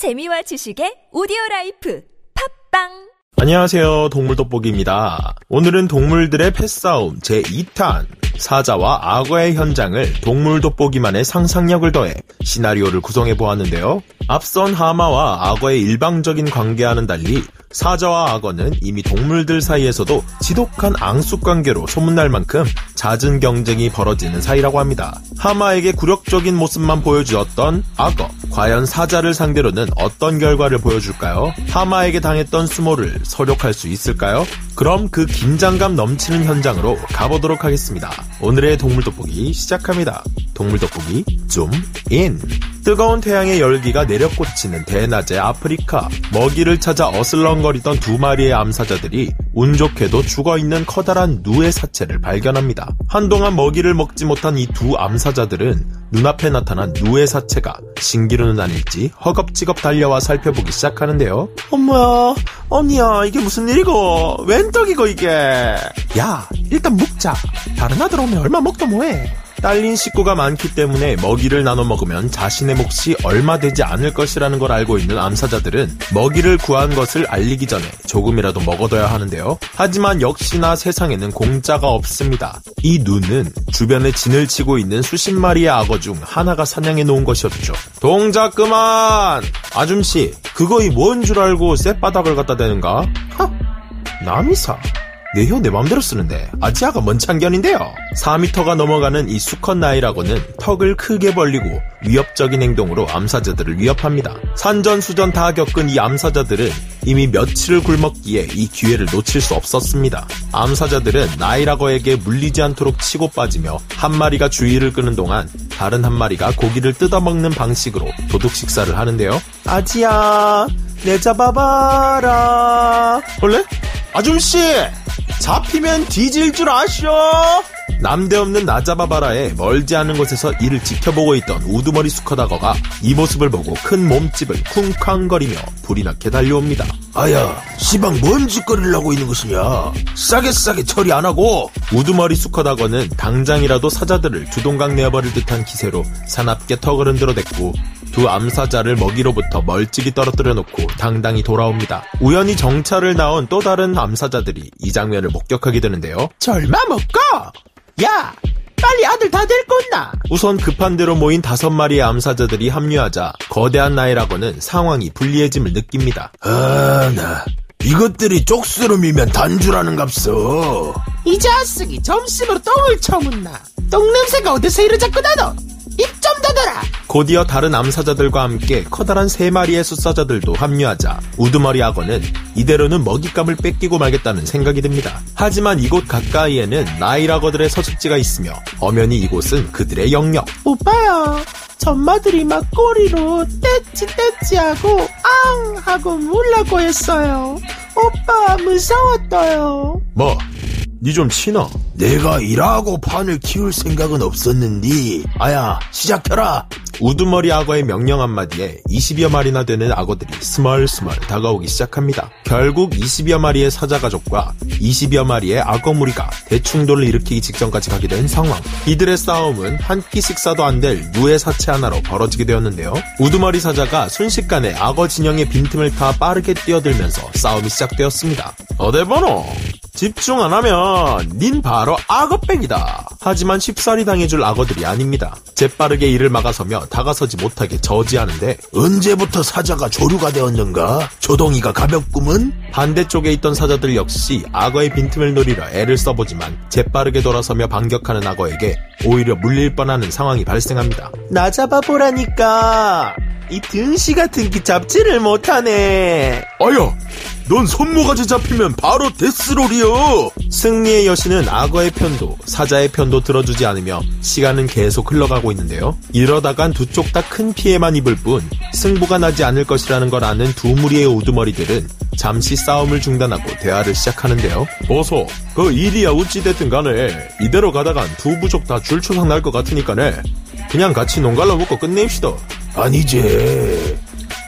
재미와 지식의 오디오 라이프 팟빵 안녕하세요. 동물돋보기입니다. 오늘은 동물들의 패싸움 제2탄 사자와 악어의 현장을 동물돋보기만의 상상력을 더해 시나리오를 구성해 보았는데요. 앞선 하마와 악어의 일방적인 관계와는 달리 사자와 악어는 이미 동물들 사이에서도 지독한 앙숙 관계로 소문날 만큼 잦은 경쟁이 벌어지는 사이라고 합니다. 하마에게 굴욕적인 모습만 보여주었던 악어. 과연 사자를 상대로는 어떤 결과를 보여줄까요? 하마에게 당했던 수모를 설욕할 수 있을까요? 그럼 그 긴장감 넘치는 현장으로 가보도록 하겠습니다. 오늘의 동물 돋보기 시작합니다. 동물 돋보기 줌 인. 뜨거운 태양의 열기가 내려꽂히는 대낮의 아프리카. 먹이를 찾아 어슬렁거리던 두 마리의 암사자들이 운 좋게도 죽어있는 커다란 누의 사체를 발견합니다. 한동안 먹이를 먹지 못한 이 두 암사자들은 눈앞에 나타난 누의 사체가 신기루는 아닐지 허겁지겁 달려와 살펴보기 시작하는데요. 엄마야, 언니야, 이게 무슨 일이고? 웬 떡이고 이게? 야, 일단 묵자. 다른 아들 오면 얼마 먹다 뭐해? 딸린 식구가 많기 때문에 먹이를 나눠 먹으면 자신의 몫이 얼마 되지 않을 것이라는 걸 알고 있는 암사자들은 먹이를 구한 것을 알리기 전에 조금이라도 먹어둬야 하는데요. 하지만 역시나 세상에는 공짜가 없습니다. 이 눈은 주변에 진을 치고 있는 수십 마리의 악어 중 하나가 사냥해 놓은 것이었죠. 동작 그만! 아줌씨, 그거 이 뭔 줄 알고 쌔바닥을 갖다 대는가? 하! 남이사. 내 혀 내 맘대로 쓰는데 아지아가 뭔 참견인데요. 4미터가 넘어가는 이 수컷 나이라고는 턱을 크게 벌리고 위협적인 행동으로 암사자들을 위협합니다. 산전수전 다 겪은 이 암사자들은 이미 며칠을 굶었기에 이 기회를 놓칠 수 없었습니다. 암사자들은 나이라거에게 물리지 않도록 치고 빠지며 한 마리가 주의를 끄는 동안 다른 한 마리가 고기를 뜯어먹는 방식으로 도둑 식사를 하는데요. 아지야, 내 잡아봐라. 원래? 아줌씨! 잡히면 뒤질 줄 아시오? 남대없는 나잡아바라에 멀지 않은 곳에서 이를 지켜보고 있던 우두머리 수컷 악어가 이 모습을 보고 큰 몸집을 쿵쾅거리며 불이 나게 달려옵니다. 아야, 시방 뭔 짓거리를 하고 있는 것이냐? 싸게 싸게 처리 안 하고! 우두머리 수컷악어는 당장이라도 사자들을 두동강 내어버릴 듯한 기세로 사납게 턱을 흔들어 댔고 두 암사자를 먹이로부터 멀찍이 떨어뜨려 놓고 당당히 돌아옵니다. 우연히 정찰을 나온 또 다른 암사자들이 이 장면을 목격하게 되는데요. 절마 먹고! 야! 빨리 아들 다 데리고 온나! 우선 급한 대로 모인 다섯 마리의 암사자들이 합류하자 거대한 나이라고는 상황이 불리해짐을 느낍니다. 아, 나. 이것들이 쪽수름이면 단주라는 값어. 이 자식이 점심으로 똥을 처문나. 똥 냄새가 어디서 이리 자꾸 나노? 닫아라. 곧이어 다른 암사자들과 함께 커다란 세 마리의 숫사자들도 합류하자 우두머리 악어는 이대로는 먹잇감을 뺏기고 말겠다는 생각이 듭니다. 하지만 이곳 가까이에는 나이라거들의 서식지가 있으며 엄연히 이곳은 그들의 영역. 오빠야, 전마들이 막 꼬리로 떼찌 떼찌 하고 앙 하고 물라고 했어요. 오빠 무서웠어요. 뭐? 니좀 치나? 내가 일하고 판을 키울 생각은 없었는데, 아야, 시작해라! 우두머리 악어의 명령 한마디에 20여 마리나 되는 악어들이 스멀스멀 다가오기 시작합니다. 결국 20여 마리의 사자 가족과 20여 마리의 악어 무리가 대충돌을 일으키기 직전까지 가게 된 상황. 이들의 싸움은 한 끼 식사도 안 될 누의 사체 하나로 벌어지게 되었는데요. 우두머리 사자가 순식간에 악어 진영의 빈틈을 타 빠르게 뛰어들면서 싸움이 시작되었습니다. 어딜 보노? 집중 안 하면 닌 바로 악어백이다. 하지만 쉽사리 당해줄 악어들이 아닙니다. 재빠르게 이를 막아서며 다가서지 못하게 저지하는데 언제부터 사자가 조류가 되었는가? 조동이가 가볍구먼? 반대쪽에 있던 사자들 역시 악어의 빈틈을 노리려 애를 써보지만 재빠르게 돌아서며 반격하는 악어에게 오히려 물릴 뻔하는 상황이 발생합니다. 나 잡아보라니까 이 등시 같은 기 잡지를 못하네. 아야! 넌 손모가지 잡히면 바로 데스롤이여! 승리의 여신은 악어의 편도, 사자의 편도 들어주지 않으며 시간은 계속 흘러가고 있는데요. 이러다간 두 쪽 다 큰 피해만 입을 뿐 승부가 나지 않을 것이라는 걸 아는 두 무리의 우두머리들은 잠시 싸움을 중단하고 대화를 시작하는데요. 보소, 그 일이야 어찌됐든 간에 이대로 가다간 두 부족 다 줄초상 날 것 같으니까네. 그냥 같이 농갈라 먹고 끝냅시다. 아니지.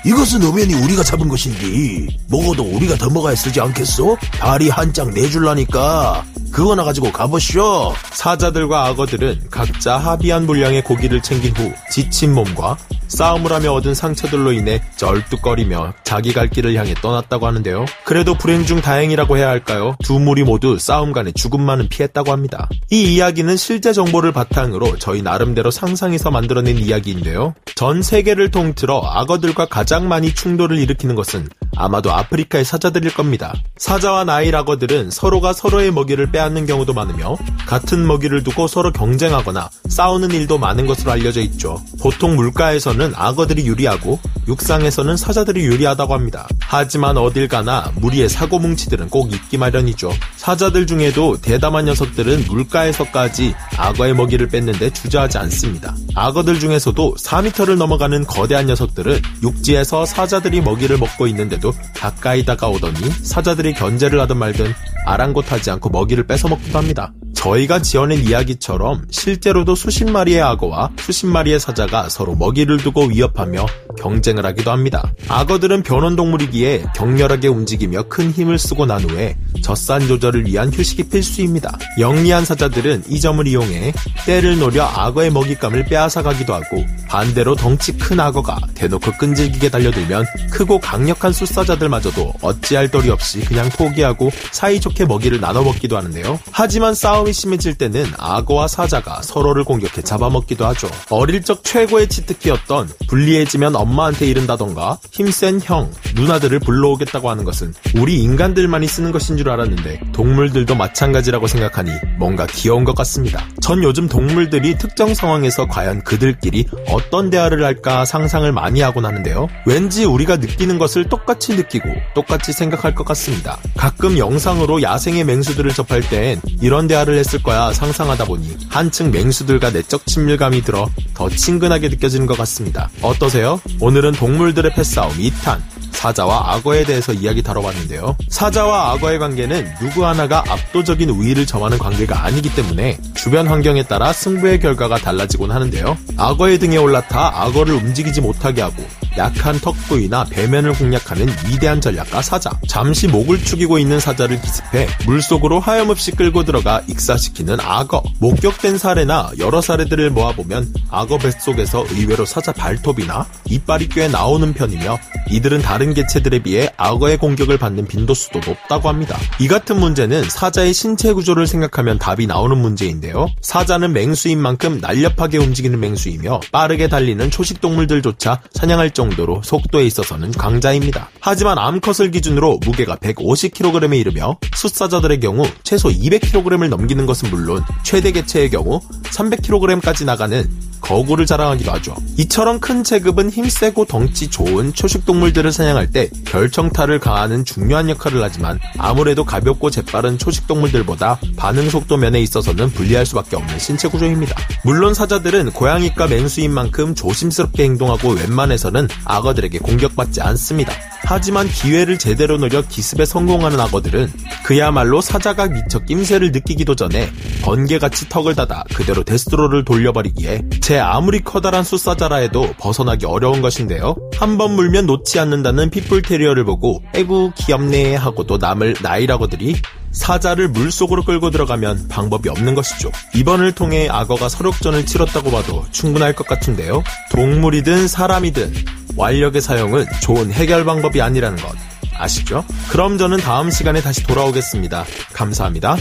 이것은 엄연히 우리가 잡은 것인데 먹어도 우리가 더 먹어야 쓰지 않겠소? 다리 한 장 내줄라니까 그거나 가지고 가보쇼. 사자들과 악어들은 각자 합의한 분량의 고기를 챙긴 후 지친 몸과 싸움을 하며 얻은 상처들로 인해 쩔뚝거리며 자기 갈 길을 향해 떠났다고 하는데요. 그래도 불행 중 다행이라고 해야 할까요? 두 무리 모두 싸움간에 죽음만은 피했다고 합니다. 이 이야기는 실제 정보를 바탕으로 저희 나름대로 상상해서 만들어낸 이야기인데요. 전 세계를 통틀어 악어들과 가장 많이 충돌을 일으키는 것은 아마도 아프리카의 사자들일 겁니다. 사자와 나일 악어들은 서로가 서로의 먹이를 빼앗 는 경우도 많으며 같은 먹이를 두고 서로 경쟁하거나 싸우는 일도 많은 것으로 알려져 있죠. 보통 물가에서는 악어들이 유리하고 육상에서는 사자들이 유리하다고 합니다. 하지만 어딜 가나 무리의 사고뭉치들은 꼭 있기 마련이죠. 사자들 중에도 대담한 녀석들은 물가에서까지 악어의 먹이를 뺏는데 주저하지 않습니다. 악어들 중에서도 4m를 넘어가는 거대한 녀석들은 육지에서 사자들이 먹이를 먹고 있는데도 가까이 다가오더니 사자들이 견제를 하든 말든 아랑곳하지 않고 먹이를 뺏어 먹기도 합니다. 저희가 지어낸 이야기처럼 실제로도 수십 마리의 악어와 수십 마리의 사자가 서로 먹이를 두고 위협하며 경쟁을 하기도 합니다. 악어들은 변온동물이기에 격렬하게 움직이며 큰 힘을 쓰고 난 후에 젖산 조절을 위한 휴식이 필수입니다. 영리한 사자들은 이 점을 이용해 때를 노려 악어의 먹잇감을 빼앗아가기도 하고 반대로 덩치 큰 악어가 대놓고 끈질기게 달려들면 크고 강력한 숫사자들마저도 어찌할 도리 없이 그냥 포기하고 사이좋게 먹이를 나눠 먹기도 하는데요. 하지만 싸움이 심해질 때는 악어와 사자가 서로를 공격해 잡아먹기도 하죠. 어릴 적 최고의 치트키였던 불리해지면 엄마한테 이른다던가 힘센 형, 누나들을 불러오겠다고 하는 것은 우리 인간들만이 쓰는 것인 줄 알았는데 동물들도 마찬가지라고 생각하니 뭔가 귀여운 것 같습니다. 전 요즘 동물들이 특정 상황에서 과연 그들끼리 어떤 대화를 할까 상상을 많이 하곤 하는데요. 왠지 우리가 느끼는 것을 똑같이 느끼고 똑같이 생각할 것 같습니다. 가끔 영상으로 야생의 맹수들을 접할 땐 이런 대화를 했을 거야 상상하다 보니 한층 맹수들과 내적 친밀감이 들어 더 친근하게 느껴지는 것 같습니다. 어떠세요? 오늘은 동물들의 패싸움 2탄 사자와 악어에 대해서 이야기 다뤄봤는데요. 사자와 악어의 관계는 누구 하나가 압도적인 우위를 점하는 관계가 아니기 때문에 주변 환경에 따라 승부의 결과가 달라지곤 하는데요. 악어의 등에 올라타 악어를 움직이지 못하게 하고 약한 턱 부위나 배면을 공략하는 위대한 전략가 사자. 잠시 목을 축이고 있는 사자를 기습해 물속으로 하염없이 끌고 들어가 익사시키는 악어. 목격된 사례나 여러 사례들을 모아보면 악어 뱃속에서 의외로 사자 발톱이나 이빨이 꽤 나오는 편이며 이들은 다른 개체들에 비해 악어의 공격을 받는 빈도수도 높다고 합니다. 이 같은 문제는 사자의 신체 구조를 생각하면 답이 나오는 문제인데요. 사자는 맹수인 만큼 날렵하게 움직이는 맹수이며 빠르게 달리는 초식 동물들조차 사냥할 정 도로 속도에 있어서는 강자입니다. 하지만 암컷을 기준으로 무게가 150kg에 이르며 숫사자들의 경우 최소 200kg을 넘기는 것은 물론 최대 개체의 경우 300kg까지 나가는 거구를 자랑하기도 하죠. 이처럼 큰 체급은 힘세고 덩치 좋은 초식동물들을 사냥할 때 결정타를 가하는 중요한 역할을 하지만 아무래도 가볍고 재빠른 초식동물들보다 반응 속도 면에 있어서는 불리할 수밖에 없는 신체 구조입니다. 물론 사자들은 고양이과 맹수인 만큼 조심스럽게 행동하고 웬만해서는 악어들에게 공격받지 않습니다. 하지만 기회를 제대로 노려 기습에 성공하는 악어들은 그야말로 사자가 미처 낌새를 느끼기도 전에 번개같이 턱을 닫아 그대로 데스트로를 돌려버리기에 제 아무리 커다란 숫사자라 해도 벗어나기 어려운 것인데요. 한 번 물면 놓지 않는다는 핏불 테리어를 보고 에구 귀엽네 하고도 남을 나이라거들이 사자를 물속으로 끌고 들어가면 방법이 없는 것이죠. 이번을 통해 악어가 서력전을 치렀다고 봐도 충분할 것 같은데요. 동물이든 사람이든 완력의 사용은 좋은 해결 방법이 아니라는 것 아시죠? 그럼 저는 다음 시간에 다시 돌아오겠습니다. 감사합니다.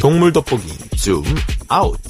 동물 돋보기 줌 아웃.